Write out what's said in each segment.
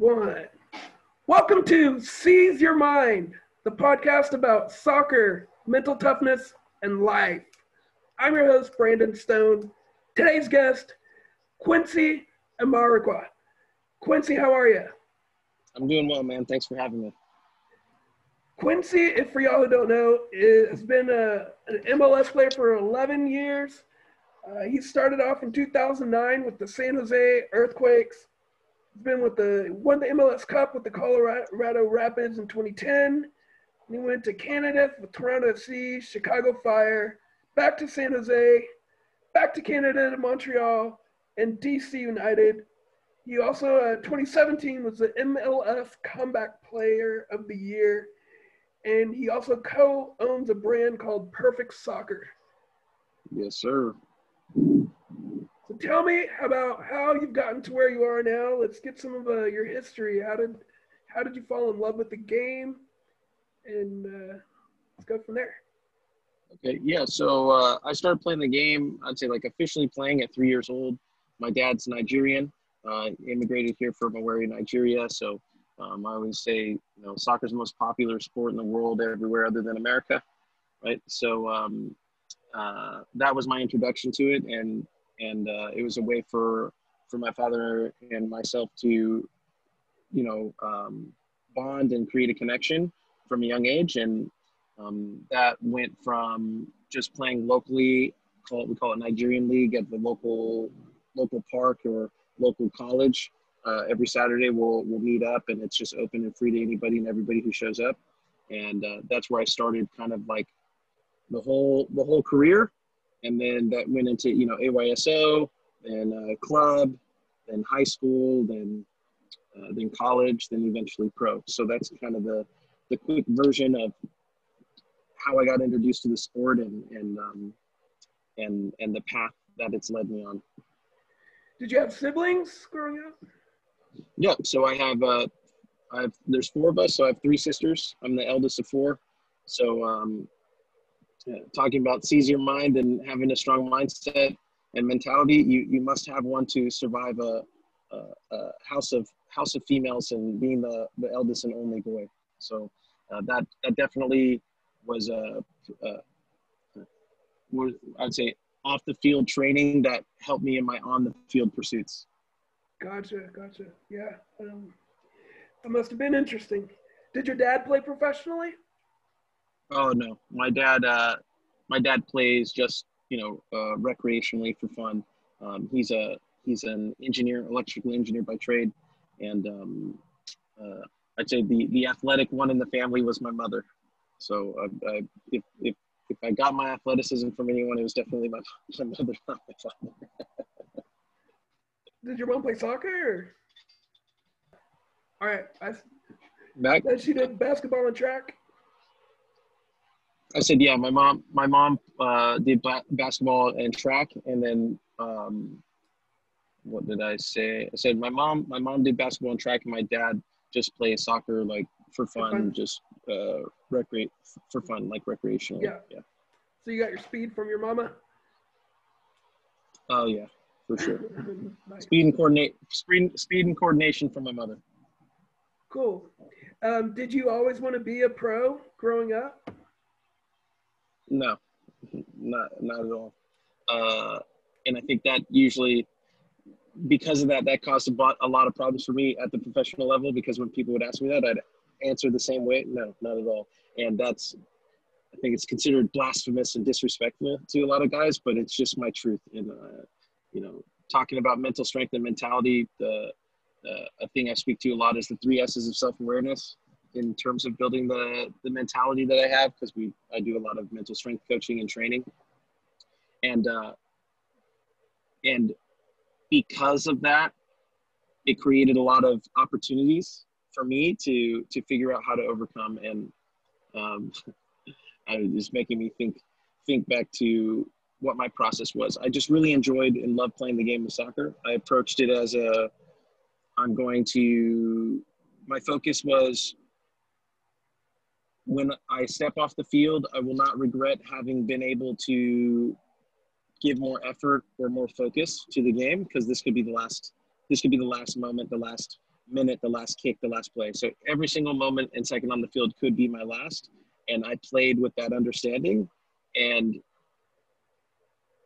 one. Welcome to Seize Your Mind, the podcast about soccer, mental toughness, and life. I'm your host, Brandon Stone. Today's guest, Quincy Amarikwa. Quincy, how are you? I'm doing well, man. Thanks for having me. Quincy, if for y'all who don't know, has been a, an MLS player for 11 years. Uh, he started off in 2009 with the San Jose Earthquakes. Been with the won the MLS Cup with the Colorado Rapids in 2010. he went to Canada with Toronto FC, Chicago Fire, back to San Jose, back to Canada to Montreal, and DC United. He also, uh, 2017, was the MLS Comeback Player of the Year, and he also co-owns a brand called Perfect Soccer. Yes, sir. Tell me about how you've gotten to where you are now. Let's get some of uh, your history. How did how did you fall in love with the game? And uh, let's go from there. Okay, yeah. So uh, I started playing the game. I'd say like officially playing at three years old. My dad's Nigerian. Uh, immigrated here from Owerri, Nigeria. So um, I always say, you know, soccer's the most popular sport in the world everywhere other than America, right? So um, uh, that was my introduction to it, and and uh, it was a way for for my father and myself to, you know, um, bond and create a connection from a young age, and um, that went from just playing locally, call it, we call it Nigerian League at the local local park or local college. Uh, every Saturday we'll we'll meet up, and it's just open and free to anybody and everybody who shows up. And uh, that's where I started, kind of like the whole the whole career, and then that went into you know AYSO, then uh, club, then high school, then uh, then college, then eventually pro. So that's kind of the the quick version of how I got introduced to the sport and and um, and and the path that it's led me on. Did you have siblings growing up? Yeah, so I have uh, I have there's four of us, so I have three sisters. I'm the eldest of four. So um, talking about seize your mind and having a strong mindset and mentality, you you must have one to survive a, a, a house of house of females and being the the eldest and only boy. So uh, that that definitely was a, was I'd say off the field training that helped me in my on the field pursuits. Gotcha, gotcha. Yeah, um, that must have been interesting. Did your dad play professionally? Oh no, my dad. Uh, my dad plays just you know uh, recreationally for fun. Um, he's a he's an engineer, electrical engineer by trade, and um, uh, I'd say the the athletic one in the family was my mother. So uh, I, if if if I got my athleticism from anyone, it was definitely my, my mother, not my father. Did your mom play soccer? All right, I. Back. She did basketball and track. I said, yeah. My mom, my mom uh, did ba- basketball and track, and then um, what did I say? I said my mom, my mom did basketball and track, and my dad just plays soccer like for fun, for fun. just uh, recreate for fun, like recreational. Yeah. yeah. So you got your speed from your mama. Oh yeah, for sure. nice. Speed and coordinate, speed, speed and coordination from my mother. Cool. Um, did you always want to be a pro growing up? No, not not at all. Uh, and I think that usually, because of that, that caused a, a lot of problems for me at the professional level. Because when people would ask me that, I'd answer the same way. No, not at all. And that's, I think it's considered blasphemous and disrespectful to a lot of guys, but it's just my truth. And uh, you know, talking about mental strength and mentality, the uh, a thing I speak to a lot is the three S's of self awareness in terms of building the the mentality that I have because we I do a lot of mental strength coaching and training, and uh, and because of that, it created a lot of opportunities for me to to figure out how to overcome and um, it was making me think think back to what my process was. I just really enjoyed and loved playing the game of soccer. I approached it as a I'm going to my focus was when I step off the field, I will not regret having been able to give more effort or more focus to the game because this could be the last this could be the last moment, the last minute, the last kick, the last play. So every single moment and second on the field could be my last. And I played with that understanding. And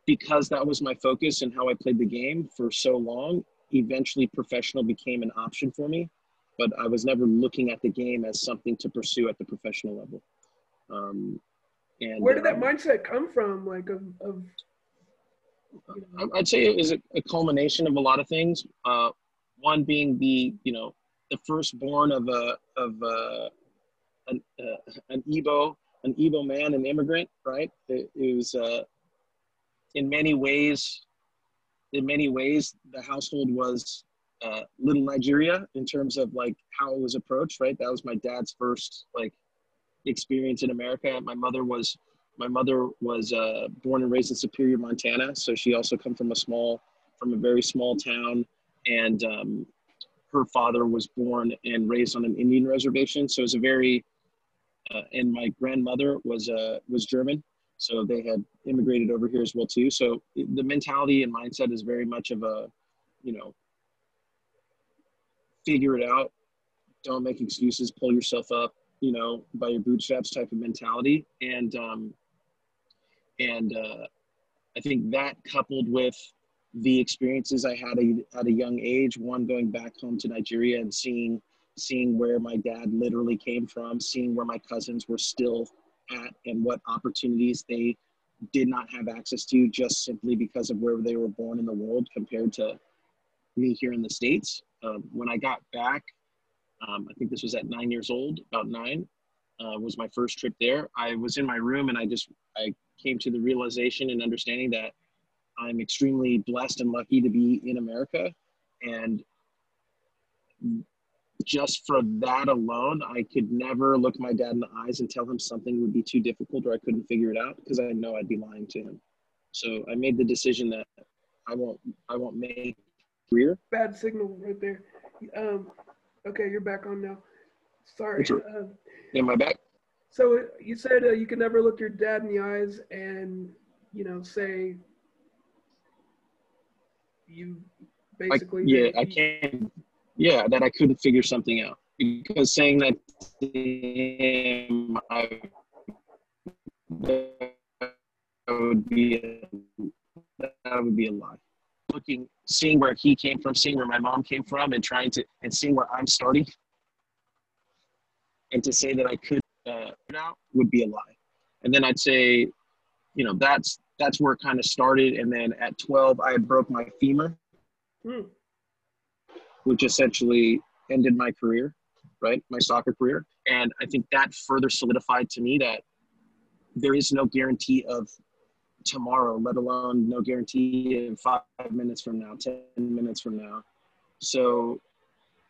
because that was my focus and how I played the game for so long, eventually professional became an option for me. But I was never looking at the game as something to pursue at the professional level. Um, and where did that um, mindset come from? Like of, of you know? I'd say it was a, a, culmination of a lot of things. Uh, one being the you know the firstborn of a of a, an, uh, an Igbo an Igbo man, an immigrant, right? It, it was uh, in many ways, in many ways, the household was uh, little Nigeria in terms of like how it was approached, right? That was my dad's first like experience in America. My mother was my mother was uh, born and raised in Superior, Montana, so she also come from a small from a very small town, and um, her father was born and raised on an Indian reservation. So it was a very uh, and my grandmother was uh, was German, so they had immigrated over here as well too. So the mentality and mindset is very much of a, you know, figure it out, don't make excuses, pull yourself up, you know, by your bootstraps type of mentality. And um, and uh, I think that coupled with the experiences I had a, at a young age, one going back home to Nigeria and seeing seeing where my dad literally came from, seeing where my cousins were still at and what opportunities they did not have access to just simply because of where they were born in the world compared to me here in the States. Um, when I got back, um, I think this was at nine years old, about nine, uh, was my first trip there. I was in my room and I just, I came to the realization and understanding that I'm extremely blessed and lucky to be in America. And just for that alone, I could never look my dad in the eyes and tell him something would be too difficult or I couldn't figure it out because I know I'd be lying to him. So I made the decision that I won't I won't make career. Bad signal right there. Um, okay, you're back on now. Sorry. Um, Am I back? So you said uh, you can never look your dad in the eyes and you know say you basically. I, yeah, I can't yeah, that I couldn't figure something out because saying that him, I, that would be a, that would be a lie. Looking, seeing where he came from, seeing where my mom came from, and trying to and seeing where I'm starting, and to say that I could uh, now would be a lie. And then I'd say, you know, that's that's where it kind of started. And then at 12, I broke my femur. Hmm which essentially ended my career, right? My soccer career. And I think that further solidified to me that there is no guarantee of tomorrow, let alone no guarantee of five minutes from now, 10 minutes from now. So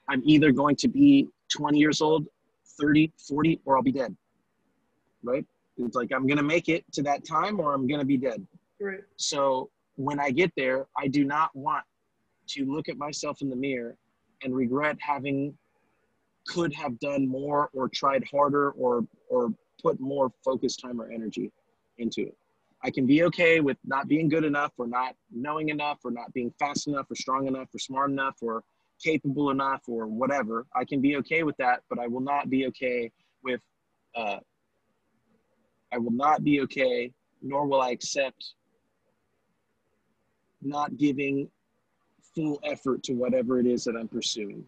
I'm either going to be 20 years old, 30, 40, or I'll be dead, right? It's like I'm going to make it to that time or I'm going to be dead. Right. So when I get there, I do not want to look at myself in the mirror and regret having could have done more or tried harder or or put more focus time or energy into it i can be okay with not being good enough or not knowing enough or not being fast enough or strong enough or smart enough or capable enough or whatever i can be okay with that but i will not be okay with uh, i will not be okay nor will i accept not giving full effort to whatever it is that I'm pursuing.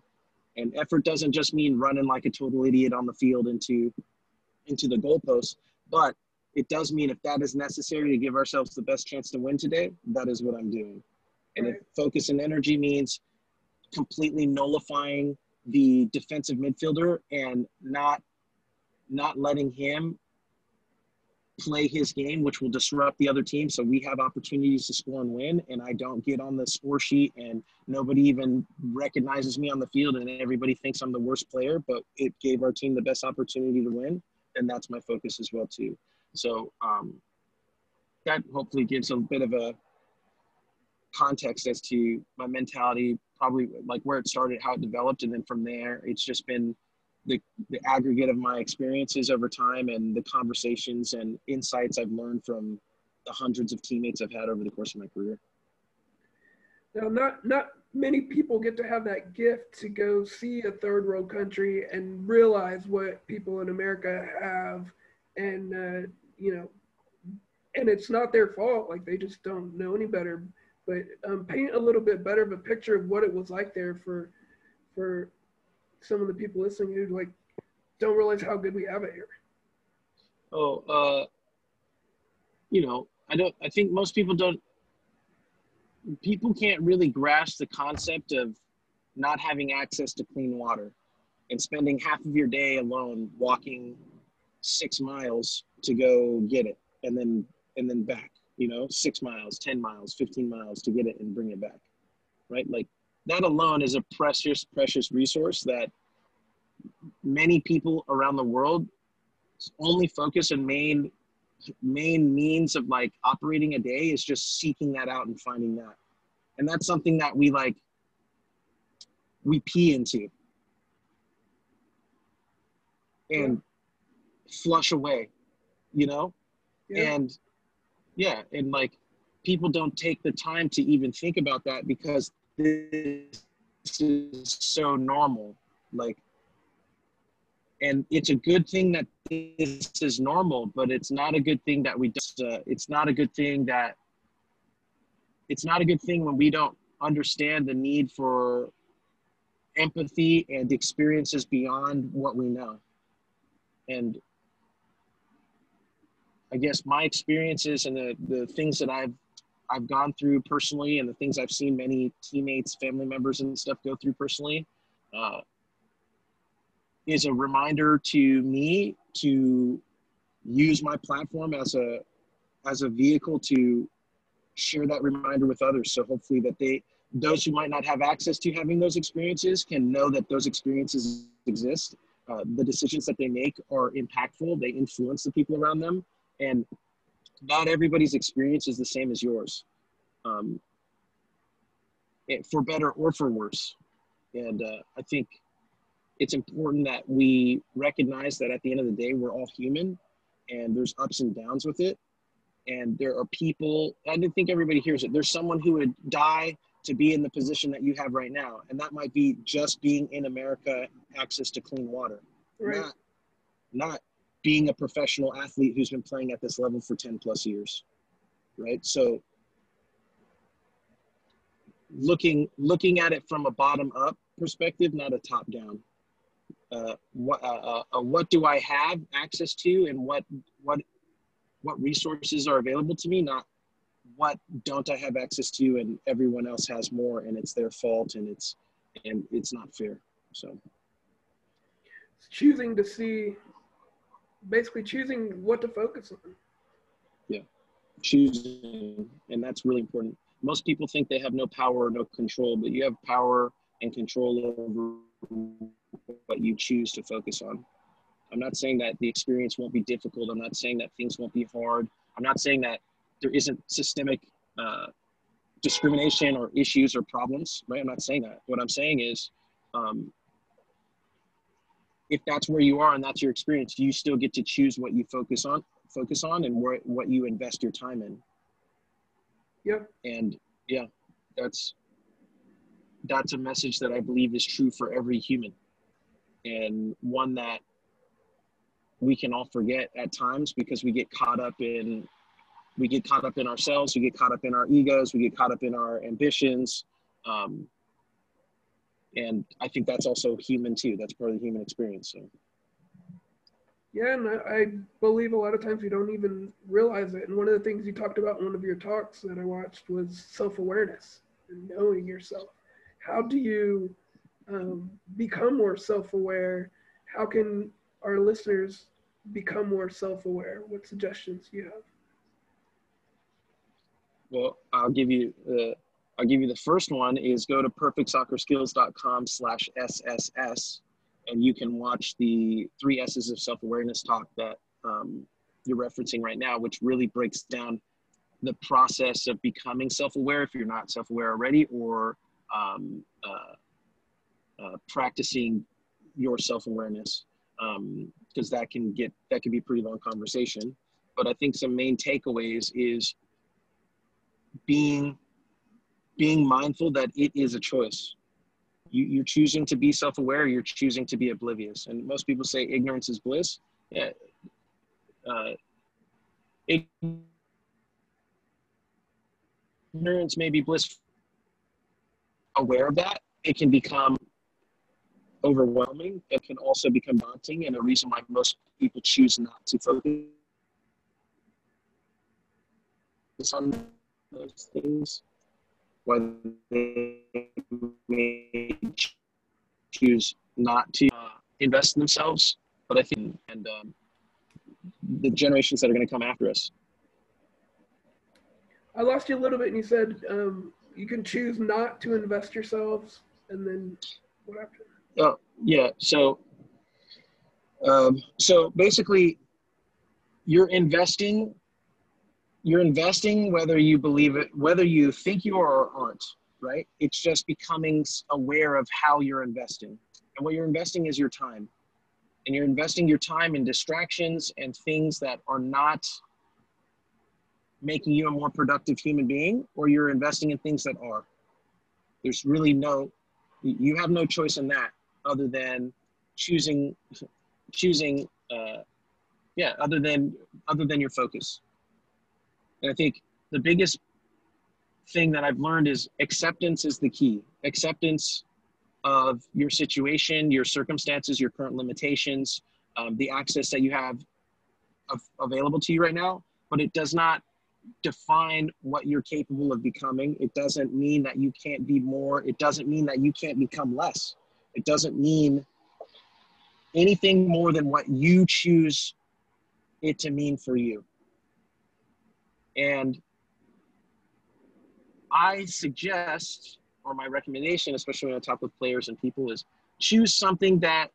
And effort doesn't just mean running like a total idiot on the field into into the goalpost, but it does mean if that is necessary to give ourselves the best chance to win today, that is what I'm doing. And if focus and energy means completely nullifying the defensive midfielder and not not letting him play his game, which will disrupt the other team. So we have opportunities to score and win, and I don't get on the score sheet, and nobody even recognizes me on the field, and everybody thinks I'm the worst player. But it gave our team the best opportunity to win, and that's my focus as well too. So um, that hopefully gives a bit of a context as to my mentality, probably like where it started, how it developed, and then from there, it's just been the, the aggregate of my experiences over time and the conversations and insights I've learned from the hundreds of teammates I've had over the course of my career. Now, not not many people get to have that gift to go see a third world country and realize what people in America have, and uh, you know, and it's not their fault. Like they just don't know any better. But um, paint a little bit better of a picture of what it was like there for for some of the people listening who like don't realize how good we have it here. Oh, uh, you know, I don't. I think most people don't. People can't really grasp the concept of not having access to clean water and spending half of your day alone walking six miles to go get it and then and then back you know six miles 10 miles 15 miles to get it and bring it back right like that alone is a precious precious resource that many people around the world only focus and main main means of like operating a day is just seeking that out and finding that and that's something that we like we pee into and. Flush away you know yeah. and yeah and like people don't take the time to even think about that because this is so normal like and it's a good thing that this is normal but it's not a good thing that we just uh, it's not a good thing that it's not a good thing when we don't understand the need for empathy and experiences beyond what we know and i guess my experiences and the, the things that i've i've gone through personally and the things i've seen many teammates family members and stuff go through personally uh, is a reminder to me to use my platform as a as a vehicle to share that reminder with others. So hopefully that they those who might not have access to having those experiences can know that those experiences exist. Uh, the decisions that they make are impactful. They influence the people around them and not everybody's experience is the same as yours um, for better or for worse and uh, i think it's important that we recognize that at the end of the day, we're all human and there's ups and downs with it. And there are people, I didn't think everybody hears it. There's someone who would die to be in the position that you have right now. And that might be just being in America, access to clean water. Right. Not, not being a professional athlete who's been playing at this level for 10 plus years. Right. So looking looking at it from a bottom up perspective, not a top down uh, what uh, uh, uh, what do I have access to and what what what resources are available to me, not what don't I have access to and everyone else has more and it's their fault and it's and it's not fair. So choosing to see basically choosing what to focus on. Yeah. Choosing and that's really important. Most people think they have no power or no control, but you have power and control over what you choose to focus on. I'm not saying that the experience won't be difficult. I'm not saying that things won't be hard. I'm not saying that there isn't systemic uh, discrimination or issues or problems, right? I'm not saying that. What I'm saying is, um, if that's where you are and that's your experience, you still get to choose what you focus on, focus on, and where, what you invest your time in. Yeah. And yeah, that's that's a message that I believe is true for every human and one that we can all forget at times because we get caught up in we get caught up in ourselves we get caught up in our egos we get caught up in our ambitions um, and i think that's also human too. That's part of the human experience so. Yeah and I, I believe a lot of times we don't even realize it and one of the things you talked about in one of your talks that i watched was self-awareness and knowing yourself. How do you um, become more self-aware? How can our listeners become more self-aware? What suggestions do you have? Well i'll give you the i'll give you the first one is go to perfectsoccerskills.com slash sss and you can watch the three s's of self-awareness talk that um, you're referencing right now which really breaks down the process of becoming self-aware if you're not self-aware already or um, uh, uh, practicing your self-awareness because um, that can get that can be a pretty long conversation. But i think some main takeaways is being being mindful that it is a choice. You, you're choosing to be self-aware. You're choosing to be oblivious. And most people say ignorance is bliss. Yeah. Uh, ignorance may be bliss. Aware of that, it can become overwhelming. It can also become daunting, and a reason why most people choose not to focus on those things why they may choose not to uh, invest in themselves. But I think, and um, the generations that are going to come after us. I lost you a little bit, and you said um, you can choose not to invest yourselves, and then what happened? Oh, yeah. So, um, so basically, you're investing you're investing whether you believe it whether you think you are or aren't right? It's just becoming aware of how you're investing. And what you're investing is your time. And you're investing your time in distractions and things that are not making you a more productive human being or you're investing in things that are. There's really no you have no choice in that other than choosing choosing uh, yeah other than other than your focus and I think the biggest thing that I've learned is acceptance is the key. Acceptance of your situation, your circumstances, your current limitations, um, the access that you have of, available to you right now, but it does not define what you're capable of becoming. It doesn't mean that you can't be more. It doesn't mean that you can't become less. It doesn't mean anything more than what you choose it to mean for you. And I suggest, or my recommendation, especially when I talk with players and people, is choose something that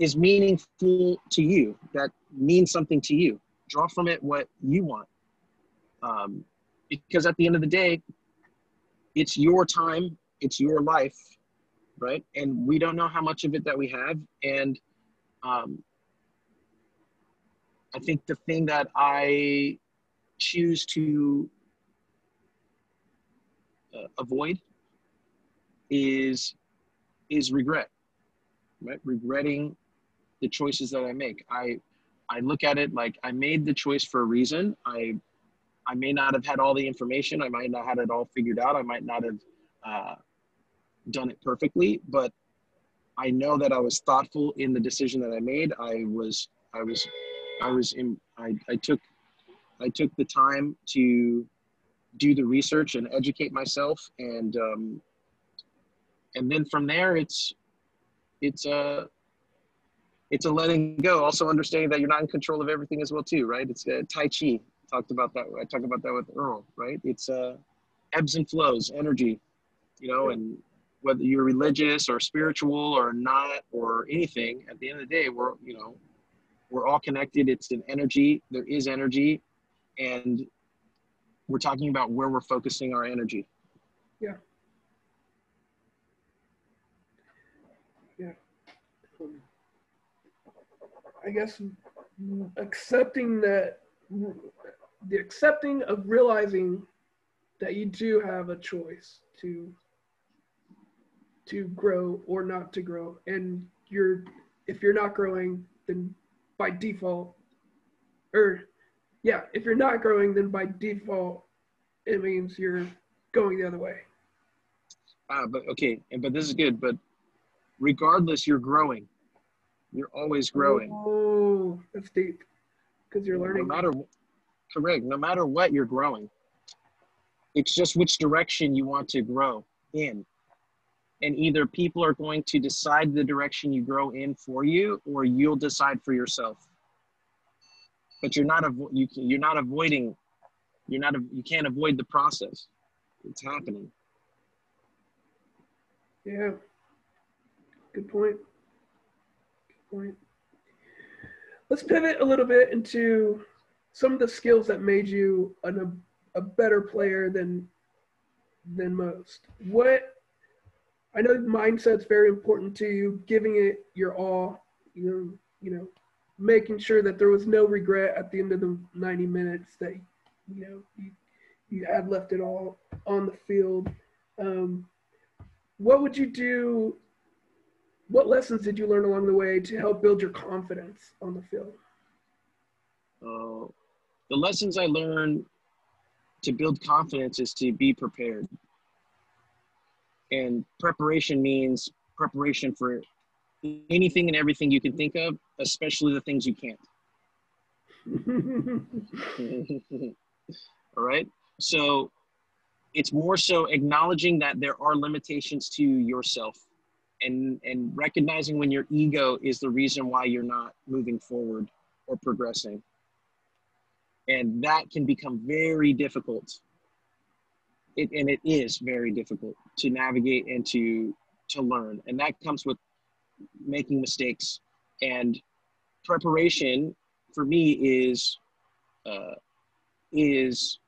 is meaningful to you, that means something to you. Draw from it what you want. Um, because at the end of the day, it's your time, it's your life, right? And we don't know how much of it that we have. And um, I think the thing that I choose to uh, avoid is is regret right? Regretting the choices that i make. I i look at it like i made the choice for a reason. I i may not have had all the information. I might not have had it all figured out. I might not have uh, done it perfectly but i know that i was thoughtful in the decision that i made. I was i was i was in i, I took I took the time to do the research and educate myself, and um, and then from there, it's it's a it's a letting go. Also understanding that you're not in control of everything as well too, right? It's uh, Tai Chi. Talked about that. I talked about that with Earl, right? It's uh, ebbs and flows, energy, you know, and whether you're religious or spiritual or not or anything, at the end of the day, we're you know we're all connected. It's an energy. There is energy, and we're talking about where we're focusing our energy. Yeah. Yeah. I guess accepting that, the accepting of realizing that you do have a choice to to grow or not to grow and you're if you're not growing then by default or yeah, if you're not growing, then by default, it means you're going the other way. Ah, but okay, but this is good. But regardless, you're growing. You're always growing. Oh, that's deep. Because you're learning. No matter, correct. No matter what, you're growing. It's just which direction you want to grow in. And either people are going to decide the direction you grow in for you, or you'll decide for yourself but you're not avo- you you're not avoiding you're not you can't avoid the process. It's happening. Yeah. Good point. Good point. Let's pivot a little bit into some of the skills that made you an, a, a better player than than most. What i know mindset's very important to you giving it your all you know you know making sure that there was no regret at the end of the 90 minutes that you know you, you had left it all on the field. Um, what would you do? What lessons did you learn along the way to help build your confidence on the field? Uh, the lessons I learned to build confidence is to be prepared. And preparation means preparation for anything and everything you can think of, especially the things you can't. All right. So it's more so acknowledging that there are limitations to yourself and and recognizing when your ego is the reason why you're not moving forward or progressing. And that can become very difficult. It, and it is very difficult to navigate and to to learn. And that comes with making mistakes and preparation for me is uh, is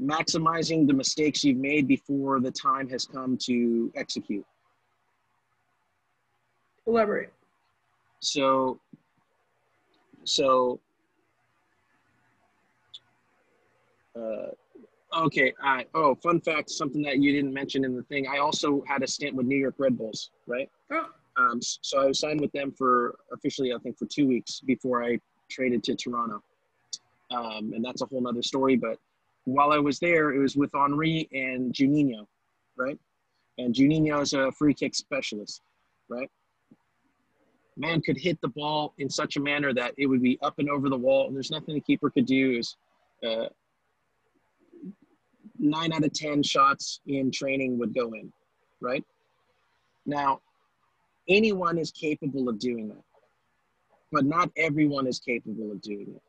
maximizing the mistakes you've made before the time has come to execute. Elaborate. So, so, uh, okay. Oh, fun fact, something that you didn't mention in the thing. I also had a stint with New York Red Bulls, right? Oh. Um, so I was signed with them for officially, I think, for two weeks before I traded to Toronto. Um, and that's a whole nother story. But while I was there, it was with Henry and Juninho, right? And Juninho is a free kick specialist, right? Man could hit the ball in such a manner that it would be up and over the wall, and there's nothing the keeper could do. Is uh, nine out of ten shots in training would go in, right? Now, anyone is capable of doing that, but not everyone is capable of doing it.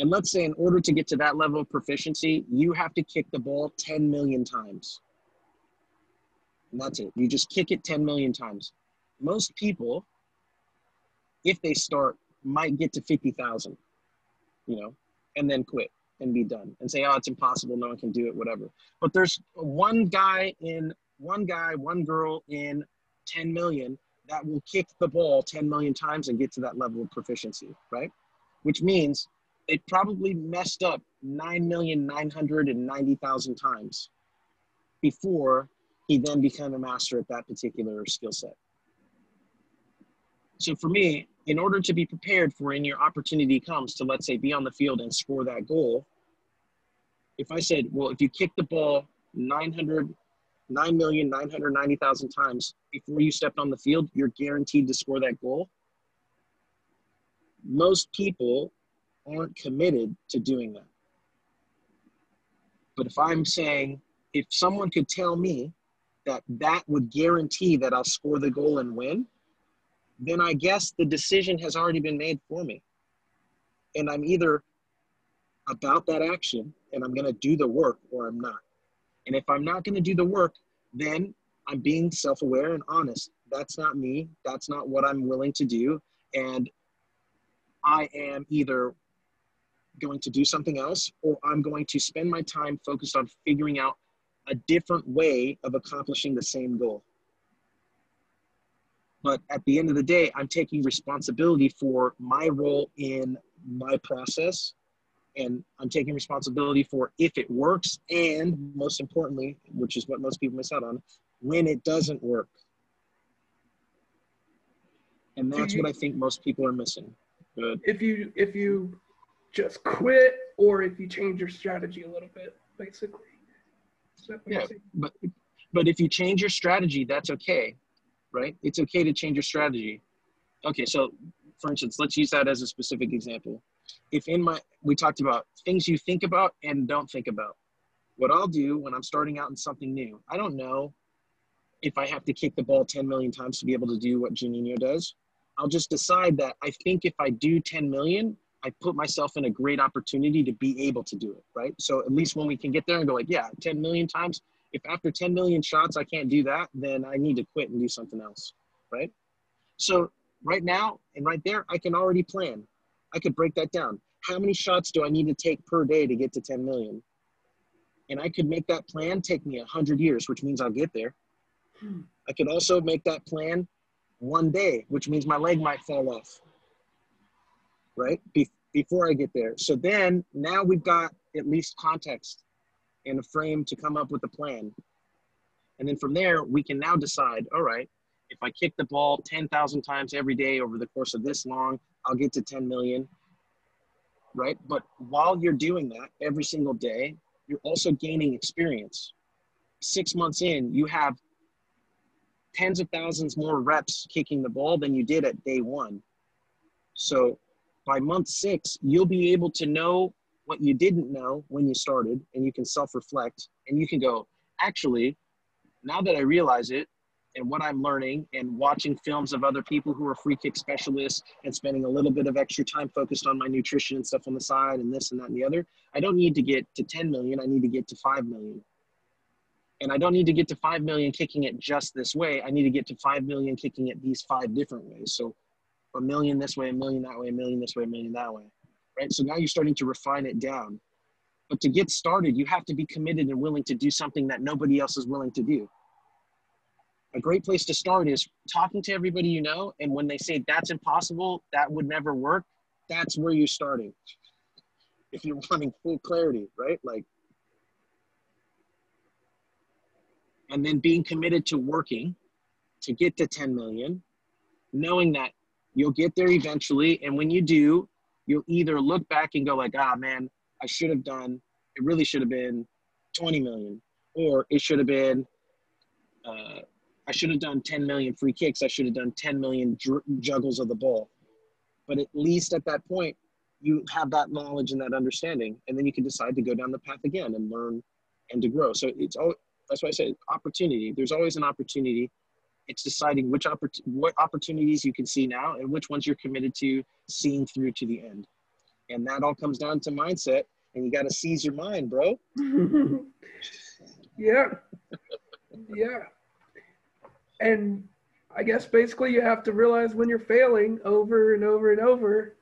And let's say in order to get to that level of proficiency, you have to kick the ball 10 million times. And that's it. You just kick it 10 million times. Most people, if they start, might get to 50,000, you know, and then quit and be done and say, oh, it's impossible. No one can do it, whatever. But there's one guy in, one guy, one girl in 10 million that will kick the ball 10 million times and get to that level of proficiency, right? Which means they probably messed up 9,990,000 times before he then became a master at that particular skill set. So for me, in order to be prepared for when your opportunity comes to, let's say, be on the field and score that goal, if I said, well, if you kick the ball 900, 9,990,000 times before you stepped on the field, you're guaranteed to score that goal. Most people aren't committed to doing that. But if I'm saying, if someone could tell me that that would guarantee that I'll score the goal and win, then I guess the decision has already been made for me. And I'm either about that action and I'm going to do the work or I'm not. And if I'm not going to do the work, then I'm being self aware and honest. That's not me. That's not what I'm willing to do. And I am either going to do something else, or I'm going to spend my time focused on figuring out a different way of accomplishing the same goal. But at the end of the day, I'm taking responsibility for my role in my process. And I'm taking responsibility for if it works, and most importantly, which is what most people miss out on, when it doesn't work. And that's what I think most people are missing. Good. If you if you just quit or if you change your strategy a little bit, basically. Yeah, but but if you change your strategy, that's okay, right? It's okay to change your strategy. Okay, so for instance, let's use that as a specific example. If in my we talked about things you think about and don't think about. What I'll do when I'm starting out in something new, I don't know if I have to kick the ball 10 million times to be able to do what Juninho does. I'll just decide that I think if I do 10 million, I put myself in a great opportunity to be able to do it, right? So at least when we can get there and go like, yeah, 10 million times, if after 10 million shots I can't do that, then I need to quit and do something else, right? So right now and right there, I can already plan. I could break that down. How many shots do I need to take per day to get to 10 million? And I could make that plan take me 100 years, which means I'll get there. I could also make that plan one day, which means my leg might fall off right? Be- before I get there. So then now we've got at least context and a frame to come up with a plan. And then from there, we can now decide, all right, if I kick the ball 10,000 times every day over the course of this long, I'll get to 10 million, right? But while you're doing that every single day, you're also gaining experience. Six months in, you have tens of thousands more reps kicking the ball than you did at day one. So by month six, you'll be able to know what you didn't know when you started, and you can self reflect and you can go, actually, now that I realize it, and what I'm learning and watching films of other people who are free kick specialists and spending a little bit of extra time focused on my nutrition and stuff on the side and this and that and the other, I don't need to get to 10 million. I need to get to 5 million. And I don't need to get to 5 million kicking it just this way. I need to get to 5 million kicking it these five different ways. So a million this way, a million that way, a million this way, a million that way. Right. So now you're starting to refine it down. But to get started, you have to be committed and willing to do something that nobody else is willing to do a great place to start is talking to everybody you know. And when they say that's impossible, that would never work, that's where you're starting. If you're wanting full clarity, right? Like, and then being committed to working to get to 10 million, knowing that you'll get there eventually. And when you do, you'll either look back and go like, ah, man, I should have done, it really should have been 20 million, or it should have been, uh, I should have done 10 million free kicks. I should have done 10 million dr- juggles of the ball. But at least at that point, you have that knowledge and that understanding, and then you can decide to go down the path again and learn and to grow. So it's all that's why I say opportunity. There's always an opportunity. It's deciding which oppor- what opportunities you can see now and which ones you're committed to seeing through to the end. And that all comes down to mindset, and you got to seize your mind, bro. yeah. Yeah and I guess basically you have to realize when you're failing over and over and over,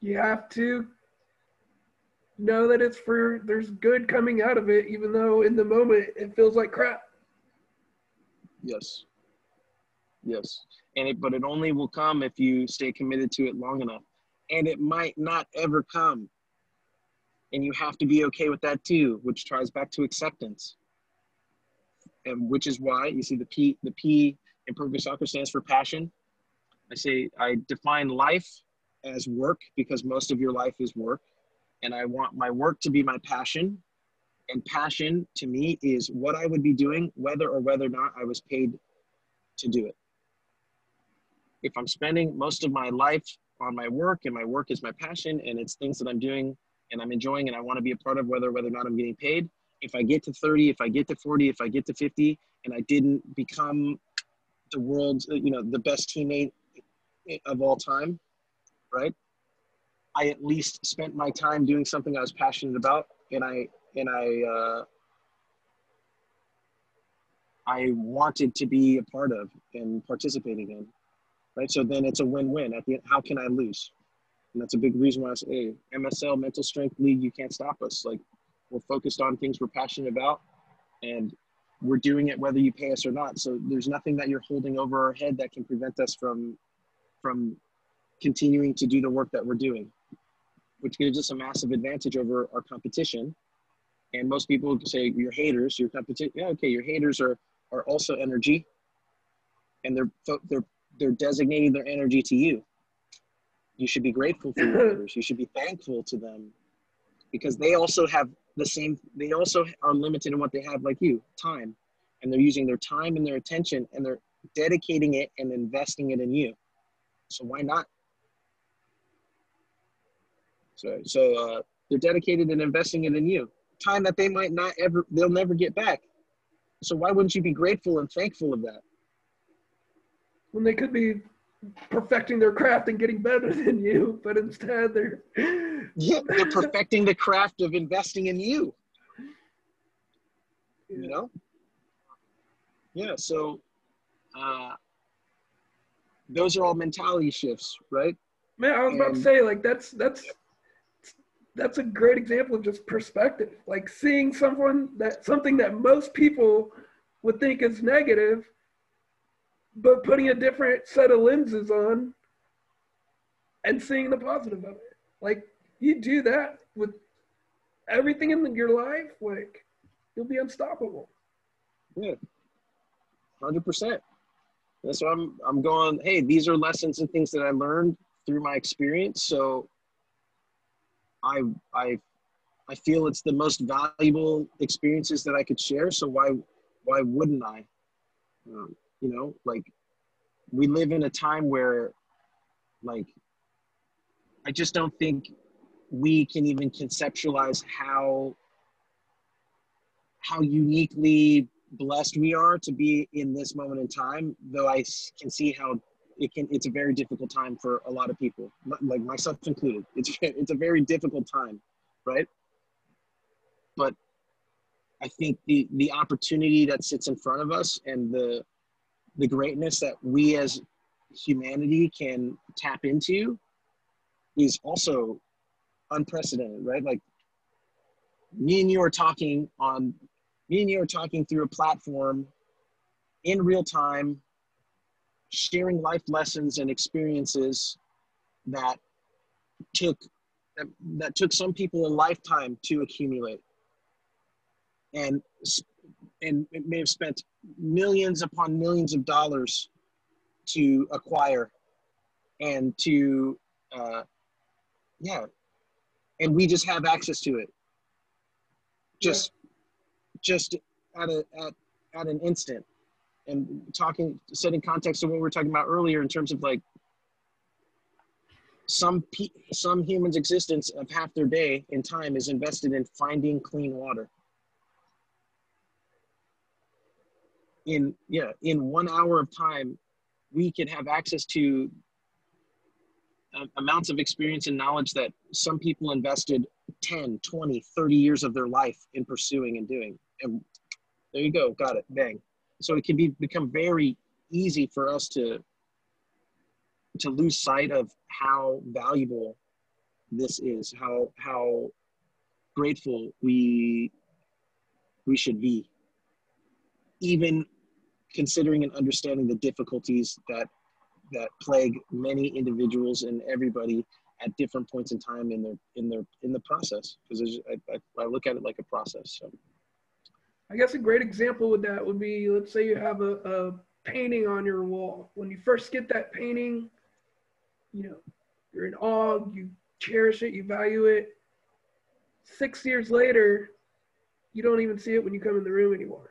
you have to know that it's for there's good coming out of it, even though in the moment it feels like crap. Yes. Yes. And it but it only will come if you stay committed to it long enough. And it might not ever come. And you have to be okay with that too, which ties back to acceptance and which is why you see the P the P in Perfect Soccer stands for passion. I say I define life as work because most of your life is work, and I want my work to be my passion. And passion to me is what I would be doing, whether or whether or not I was paid to do it. If I'm spending most of my life on my work and my work is my passion and it's things that I'm doing and I'm enjoying and I want to be a part of whether whether or not I'm getting paid, if I get to 30, if I get to 40, if I get to 50, and I didn't become the world's, you know, the best teammate of all time, right? I at least spent my time doing something I was passionate about, and I and I uh, I wanted to be a part of and participating in, right? So then it's a win-win. At the end, how can I lose? And that's a big reason why I say, hey, MSL Mental Strength League, you can't stop us. Like we're focused on things we're passionate about, and we're doing it whether you pay us or not. So there's nothing that you're holding over our head that can prevent us from from continuing to do the work that we're doing, which gives us a massive advantage over our competition. And most people say your haters, your competition. Yeah, okay, your haters are are also energy, and they're they're they're designating their energy to you. You should be grateful for your haters. You should be thankful to them because they also have the same they also are limited in what they have like you time. And they're using their time and their attention and they're dedicating it and investing it in you. So why not? So so uh, they're dedicated and investing it in you. Time that they might not ever they'll never get back. So why wouldn't you be grateful and thankful of that when they could be perfecting their craft and getting better than you, but instead they're yeah, they're perfecting the craft of investing in you. You know? Yeah, so uh, those are all mentality shifts, right? Man, I was and, about to say like that's that's that's a great example of just perspective. Like seeing someone that something that most people would think is negative but putting a different set of lenses on and seeing the positive of it. Like you do that with everything in your life, like you'll be unstoppable. Yeah, hundred percent. That's why I'm I'm going. Hey, these are lessons and things that I learned through my experience. So I I I feel it's the most valuable experiences that I could share. So why why wouldn't I? Um, you know, like we live in a time where like I just don't think we can even conceptualize how how uniquely blessed we are to be in this moment in time though i can see how it can it's a very difficult time for a lot of people like myself included. It's it's a very difficult time right? But i think the the opportunity that sits in front of us and the the greatness that we as humanity can tap into is also unprecedented right? Like me and you are talking on me and you are talking through a platform in real time, sharing life lessons and experiences that took that, that took some people a lifetime to accumulate. And and it may have spent millions upon millions of dollars to acquire and to uh, yeah. And we just have access to it. Just just at a at, at an instant. And talking setting context to what we were talking about earlier in terms of like some pe- some humans existence of half their day in time is invested in finding clean water in yeah in one hour of time we can have access to uh, amounts of experience and knowledge that some people invested 10 20 30 years of their life in pursuing and doing and there you go, got it, bang. So it can be become very easy for us to to lose sight of how valuable this is, how how grateful we we should be, even considering and understanding the difficulties that that plague many individuals and everybody at different points in time in their in their in the process because I, I, I look at it like a process so I guess a great example with that would be let's say you have a, a painting on your wall. When you first get that painting, you know, you're in awe, you cherish it, you value it. Six years later, you don't even see it when you come in the room anymore.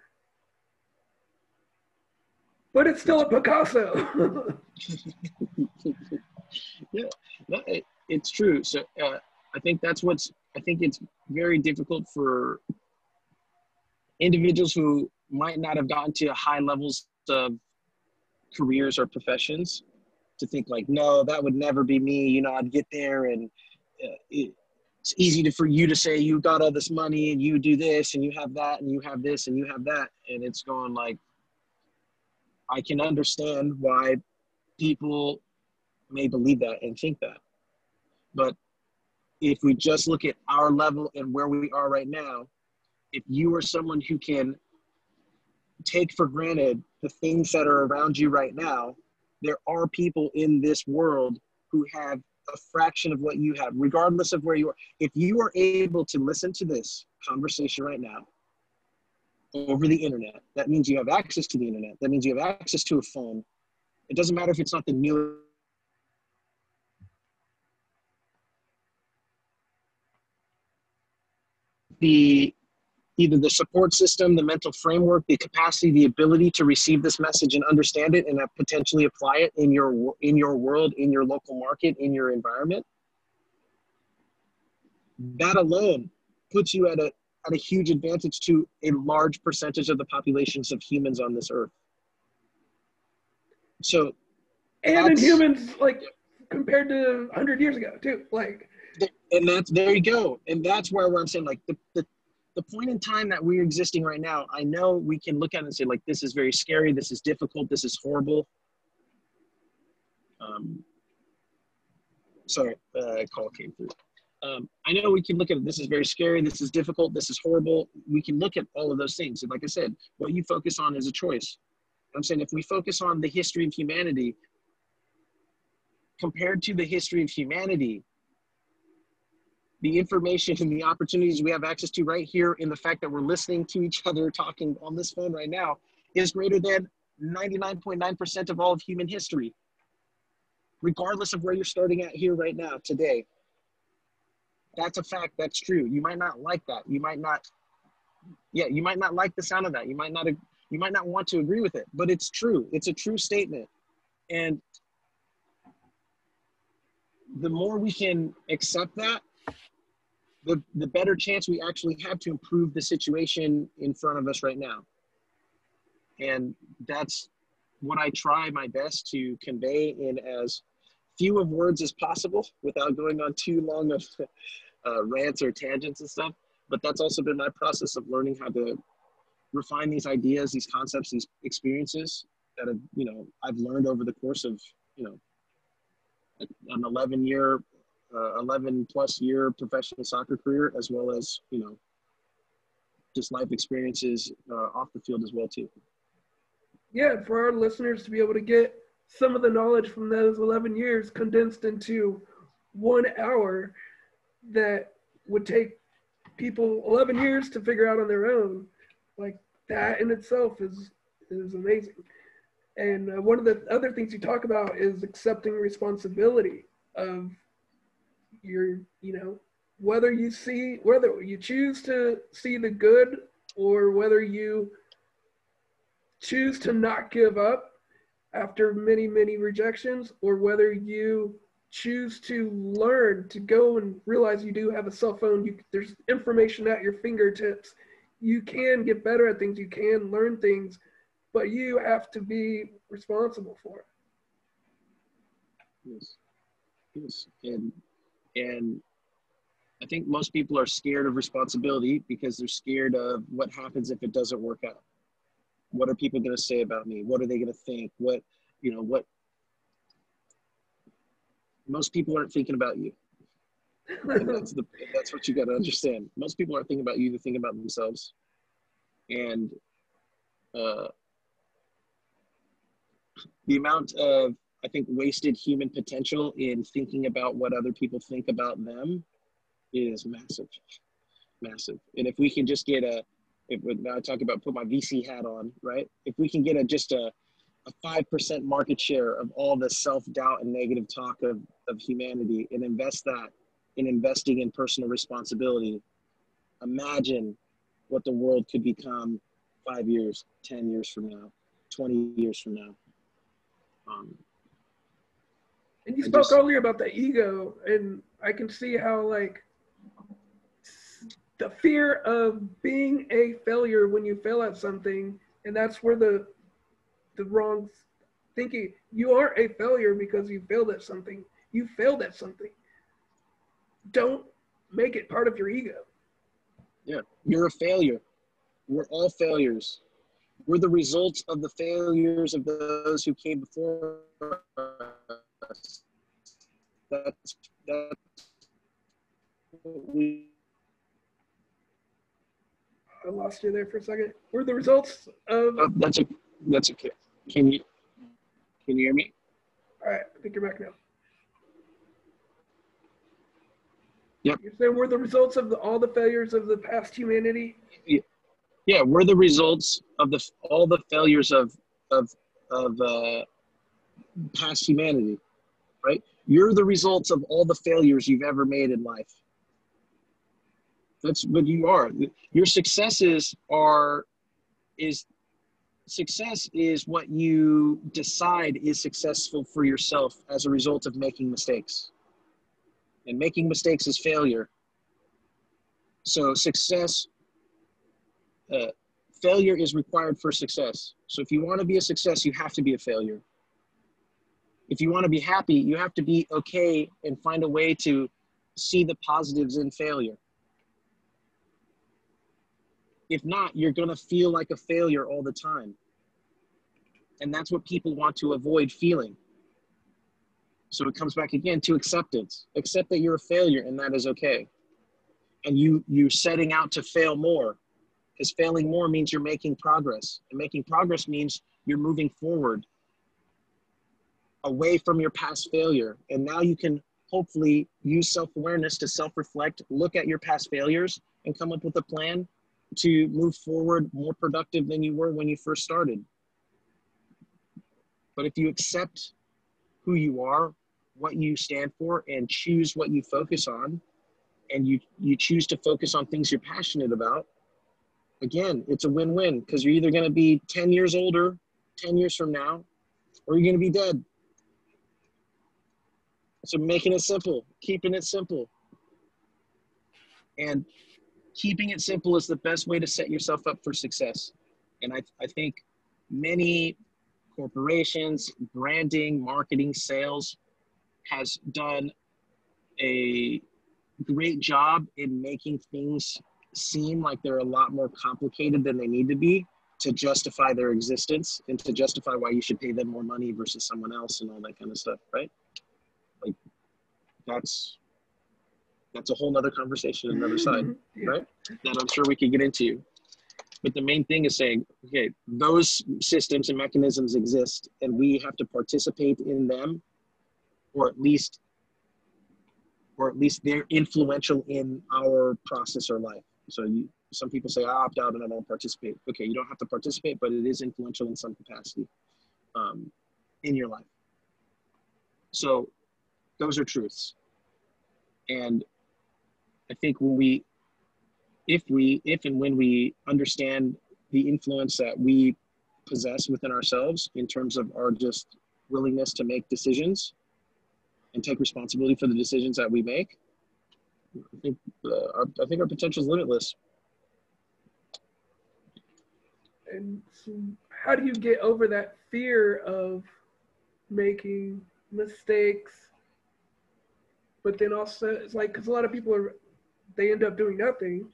But it's still a Picasso. yeah, no, it, it's true. So uh, I think that's what's. I think it's very difficult for individuals who might not have gotten to high levels of careers or professions to think like no that would never be me you know i'd get there and uh, it, it's easy to, for you to say you got all this money and you do this and you have that and you have this and you have that and it's going like i can understand why people may believe that and think that but if we just look at our level and where we are right now if you are someone who can take for granted the things that are around you right now, there are people in this world who have a fraction of what you have, regardless of where you are. If you are able to listen to this conversation right now over the internet, that means you have access to the internet. That means you have access to a phone. It doesn't matter if it's not the new the either the support system, the mental framework, the capacity, the ability to receive this message and understand it and potentially apply it in your in your world, in your local market, in your environment. That alone puts you at a at a huge advantage to a large percentage of the populations of humans on this earth. So and in humans like compared to 100 years ago too like and that's there you go and that's where, where i'm saying like the, the the point in time that we're existing right now, I know we can look at it and say, like, this is very scary, this is difficult, this is horrible. Um, sorry, uh, call came through. Um, I know we can look at this is very scary, this is difficult, this is horrible. We can look at all of those things. And like I said, what you focus on is a choice. I'm saying if we focus on the history of humanity, compared to the history of humanity, the information and the opportunities we have access to right here in the fact that we're listening to each other talking on this phone right now is greater than 99.9% of all of human history regardless of where you're starting at here right now today that's a fact. That's true. You might not like that. You might not yeah you might not like the sound of that. You might not you might not want to agree with it but it's true. It's a true statement. And the more we can accept that the, the better chance we actually have to improve the situation in front of us right now. And that's what i try my best to convey in as few of words as possible without going on too long of uh, rants or tangents and stuff but that's also been my process of learning how to refine these ideas these concepts these experiences that have you know i've learned over the course of you know an 11 year uh, 11 plus year professional soccer career as well as you know just life experiences uh, off the field as well too. Yeah for our listeners to be able to get some of the knowledge from those 11 years condensed into one hour that would take people 11 years to figure out on their own. Like that in itself is is amazing. And uh, one of the other things you talk about is accepting responsibility of your you know whether you see whether you choose to see the good or whether you choose to not give up after many many rejections or whether you choose to learn to go and realize you do have a cell phone you, there's information at your fingertips. You can get better at things you can learn things but you have to be responsible for it. Yes. Yes. And and i think most people are scared of responsibility because they're scared of what happens if it doesn't work out what are people going to say about me what are they going to think what you know what most people aren't thinking about you. and that's the that's what you got to understand. Most people aren't thinking about you; they're thinking about themselves. And uh, the amount of I think wasted human potential in thinking about what other people think about them is massive, massive. And if we can just get a, if now I talk about put my VC hat on, right? If we can get a just a a 5% market share of all the self-doubt and negative talk of, of humanity and invest that in investing in personal responsibility imagine what the world could become five years 10 years from now 20 years from now um, and you spoke just, earlier about the ego and i can see how like the fear of being a failure when you fail at something and that's where the the wrong thinking. You are a failure because you failed at something. You failed at something. Don't make it part of your ego. Yeah, you're a failure. We're all failures. We're the results of the failures of those who came before us. That's, that's we. I lost you there for a second. We're the results of. Uh, that's a. That's okay. Can you can you hear me? All right, I think you're back now. Yep. You're saying we're the results of the, all the failures of the past humanity. Yeah, yeah we're the results of the all the failures of of of uh, past humanity, right? You're the results of all the failures you've ever made in life. That's what you are. Your successes are is success is what you decide is successful for yourself as a result of making mistakes. And making mistakes is failure. So, success, uh, failure is required for success. So, if you want to be a success, you have to be a failure. If you want to be happy, you have to be okay and find a way to see the positives in failure. If not, you're going to feel like a failure all the time. And that's what people want to avoid feeling. So it comes back again to acceptance. Accept that you're a failure and that is okay. And you you're setting out to fail more. Because failing more means you're making progress. And making progress means you're moving forward away from your past failure. And now you can hopefully use self-awareness to self-reflect look at your past failures and come up with a plan to move forward more productive than you were when you first started. But if you accept who you are what you stand for and choose what you focus on and you you choose to focus on things you're passionate about again it's a win-win because you're either going to be 10 years older 10 years from now or you're going to be dead. So making it simple keeping it simple. And keeping it simple is the best way to set yourself up for success. And i, I think many corporations branding marketing sales has done a great job in making things seem like they're a lot more complicated than they need to be to justify their existence and to justify why you should pay them more money versus someone else and all that kind of stuff right? Like that's that's a whole nother conversation another side right that i'm sure we could get into but the main thing is saying okay those systems and mechanisms exist and we have to participate in them or at least or at least they're influential in our process or life so you, some people say I opt out and I don't participate. Okay, you don't have to participate, but it is influential in some capacity um, in your life. So those are truths. And I think when we, if we, if and when we understand the influence that we possess within ourselves in terms of our just willingness to make decisions and take responsibility for the decisions that we make, I think uh, our, I think our potential is limitless. And so how do you get over that fear of making mistakes? But then also, it's like because a lot of people are they end up doing nothing,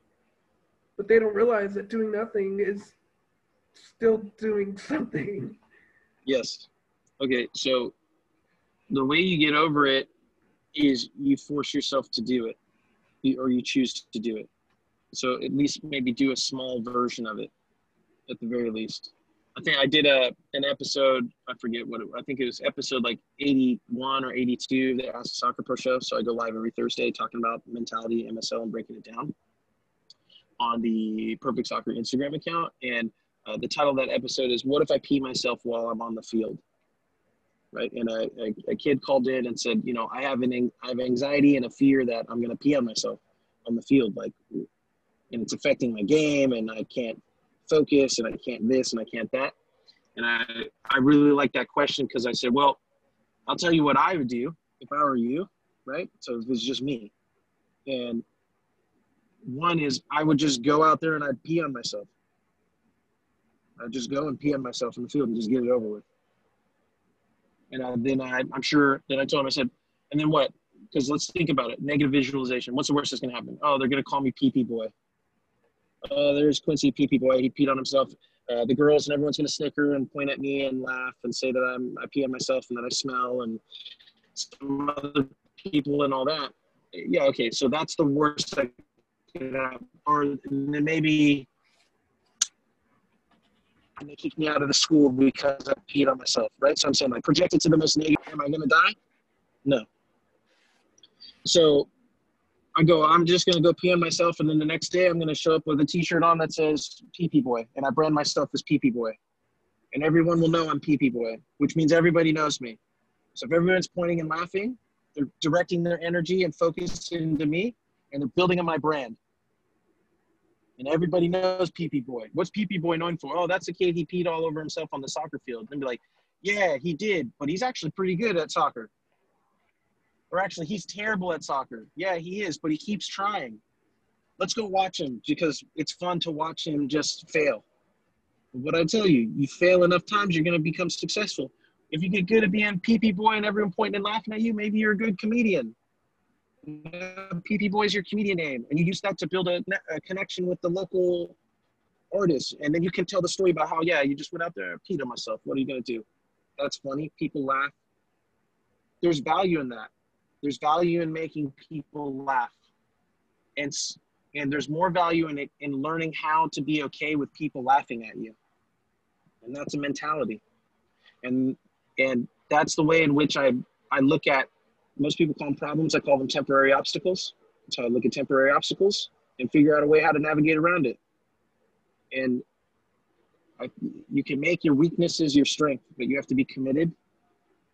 but they don't realize that doing nothing is still doing something. Yes. Okay. So the way you get over it is you force yourself to do it or you choose to do it. So at least maybe do a small version of it at the very least. I think I did a an episode. I forget what it, I think it was episode like 81 or 82 of the Ask Soccer Pro show. So I go live every Thursday talking about mentality, MLS, and breaking it down on the Perfect Soccer Instagram account. And uh, the title of that episode is "What if I pee myself while I'm on the field?" right? And a, a, a, kid called in and said, you know, I have an I have anxiety and a fear that I'm going to pee on myself on the field, like, and it's affecting my game, and I can't focus, and I can't this, and I can't that. And I I really like that question because I said, well, I'll tell you what I would do if I were you, right? So if it's just me, and one is I would just go out there and I'd pee on myself. I'd just go and pee on myself in the field and just get it over with. And uh, then I, I'm sure, then I told him, I said, and then what? Because let's think about it. Negative visualization. What's the worst that's going to happen? Oh, they're going to call me pee boy. Uh, there's Quincy pee pee boy. He peed on himself. Uh, the girls and everyone's going to snicker and point at me and laugh and say that I'm, I pee on myself and that I smell and some other people and all that. Yeah, okay. So that's the worst that could happen. Or then maybe they kicked me out of the school because I peed on myself, right? So I'm saying like projected to the most negative. Am I gonna die? No. So I go, I'm just gonna go pee on myself, and then the next day I'm gonna show up with a T-shirt on that says "Pee Pee Boy," and I brand myself as Pee Boy, and everyone will know I'm Pee Boy, which means everybody knows me. So if everyone's pointing and laughing, they're directing their energy and focus into me, and they're building on my brand and everybody knows PP Boy. What's PP Boy known for? Oh, that's the kid he peed all over himself on the soccer field. And be like, yeah, he did, but he's actually pretty good at soccer. Or actually, he's terrible at soccer. Yeah, he is, but he keeps trying. Let's go watch him because it's fun to watch him just fail. What I tell you, you fail enough times, you're going to become successful. If you get good at being PP Boy and everyone pointing and laughing at you, maybe you're a good comedian. PP Boy is your comedian name, and you use that to build a, a, connection with the local artist, and then you can tell the story about how yeah, you just went out there, peed on myself. What are you gonna do? That's funny. People laugh. There's value in that. There's value in making people laugh, and and there's more value in it in learning how to be okay with people laughing at you, and that's a mentality, and and that's the way in which I I look at most people call them problems. I call them temporary obstacles. How I look at temporary obstacles and figure out a way how to navigate around it. And I, you can make your weaknesses your strength, but you have to be committed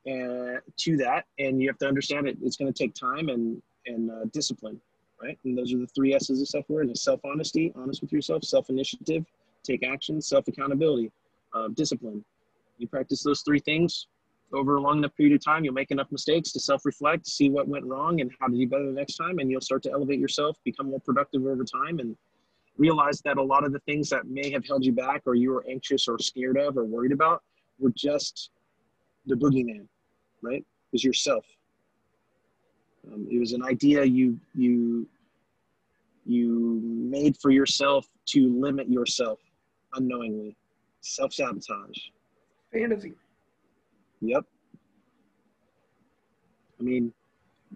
uh, to that, and you have to understand it. It's going to take time and and uh, discipline, right? And those are the three S's of self awareness: self honesty, honest with yourself; self initiative, take action; self accountability, uh, discipline. You practice those three things over a long enough period of time, you'll make enough mistakes to self reflect, see what went wrong, and how to do better the next time, and you'll start to elevate yourself, become more productive over time, and realize that a lot of the things that may have held you back or you were anxious or scared of or worried about were just the boogeyman, right? It was yourself. Um, it was an idea you you you made for yourself to limit yourself unknowingly, self sabotage. Fantasy. Yep. I mean,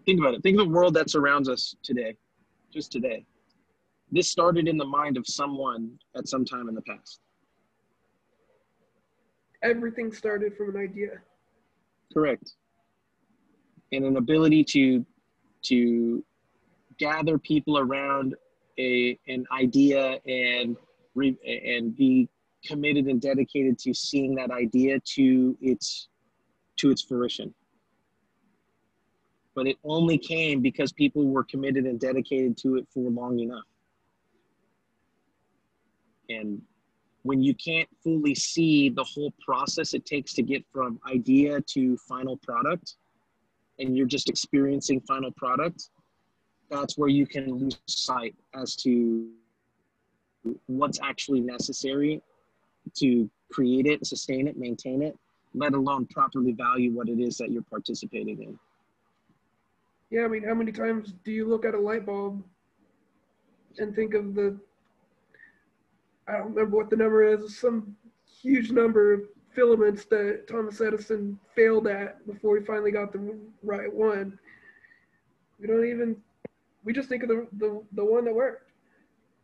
think about it. Think of the world that surrounds us today, just today. This started in the mind of someone at some time in the past. Everything started from an idea. Correct. And an ability to to gather people around a an idea and re, and be committed and dedicated to seeing that idea to its to its fruition. But it only came because people were committed and dedicated to it for long enough. And when you can't fully see the whole process it takes to get from idea to final product, and you're just experiencing final product, that's where you can lose sight as to what's actually necessary to create it, sustain it, maintain it, let alone properly value what it is that you're participating in. Yeah, I mean, how many times do you look at a light bulb and think of the, I don't remember what the number is, some huge number of filaments that Thomas Edison failed at before he finally got the right one. We don't even, we just think of the, the, the one that worked.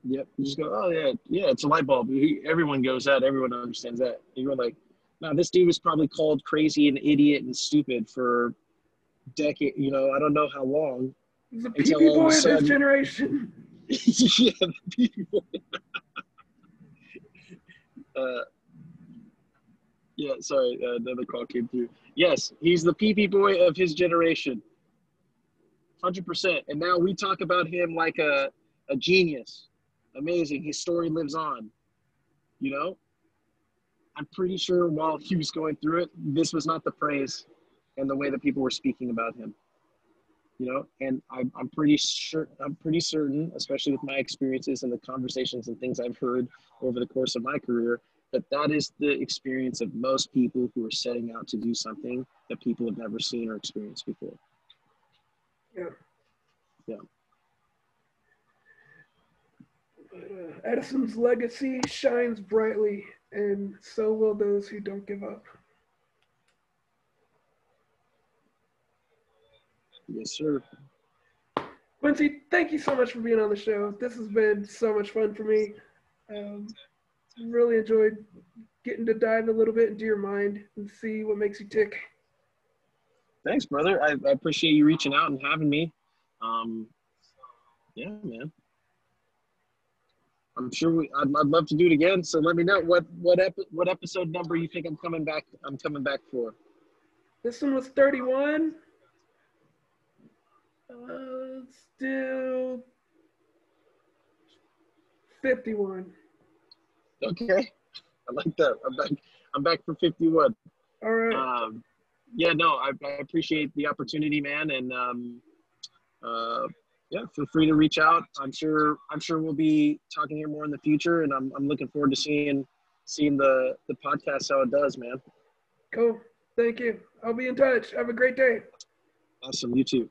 Yep. You just go, oh, yeah, yeah, it's a light bulb. Everyone goes that. Everyone understands that. You're like, now, this dude was probably called crazy and idiot and stupid for decade. You know, I don't know how long. He's a PP boy of his generation. yeah, the PP boy. Uh, yeah, sorry, uh, another call came through. Yes, he's the PP boy of his generation. 100%. And now we talk about him like a, a genius. Amazing. His story lives on. You know? I'm pretty sure while he was going through it, this was not the praise and the way that people were speaking about him. You know, and I'm, I'm pretty sure, I'm pretty certain, especially with my experiences and the conversations and things I've heard over the course of my career, that that is the experience of most people who are setting out to do something that people have never seen or experienced before. Yeah. Yeah. Uh, Edison's legacy shines brightly and so will those who don't give up. Yes, sir. Quincy, thank you so much for being on the show. This has been so much fun for me. Um, really enjoyed getting to dive a little bit into your mind and see what makes you tick. Thanks, brother. I, I appreciate you reaching out and having me. Um, yeah, man. I'm sure we. I'd, I'd love to do it again. So let me know what what epi- what episode number you think I'm coming back. I'm coming back for. This one was 31. Let's do 51. Okay, I like that. I'm back. I'm back for 51. All right. Um, yeah, no, I, I appreciate the opportunity, man, and um, uh, yeah, feel free to reach out. I'm sure I'm sure we'll be talking here more in the future, and I'm I'm looking forward to seeing seeing the the podcast how it does, man. Cool. Thank you. I'll be in touch. Have a great day. Awesome. You too.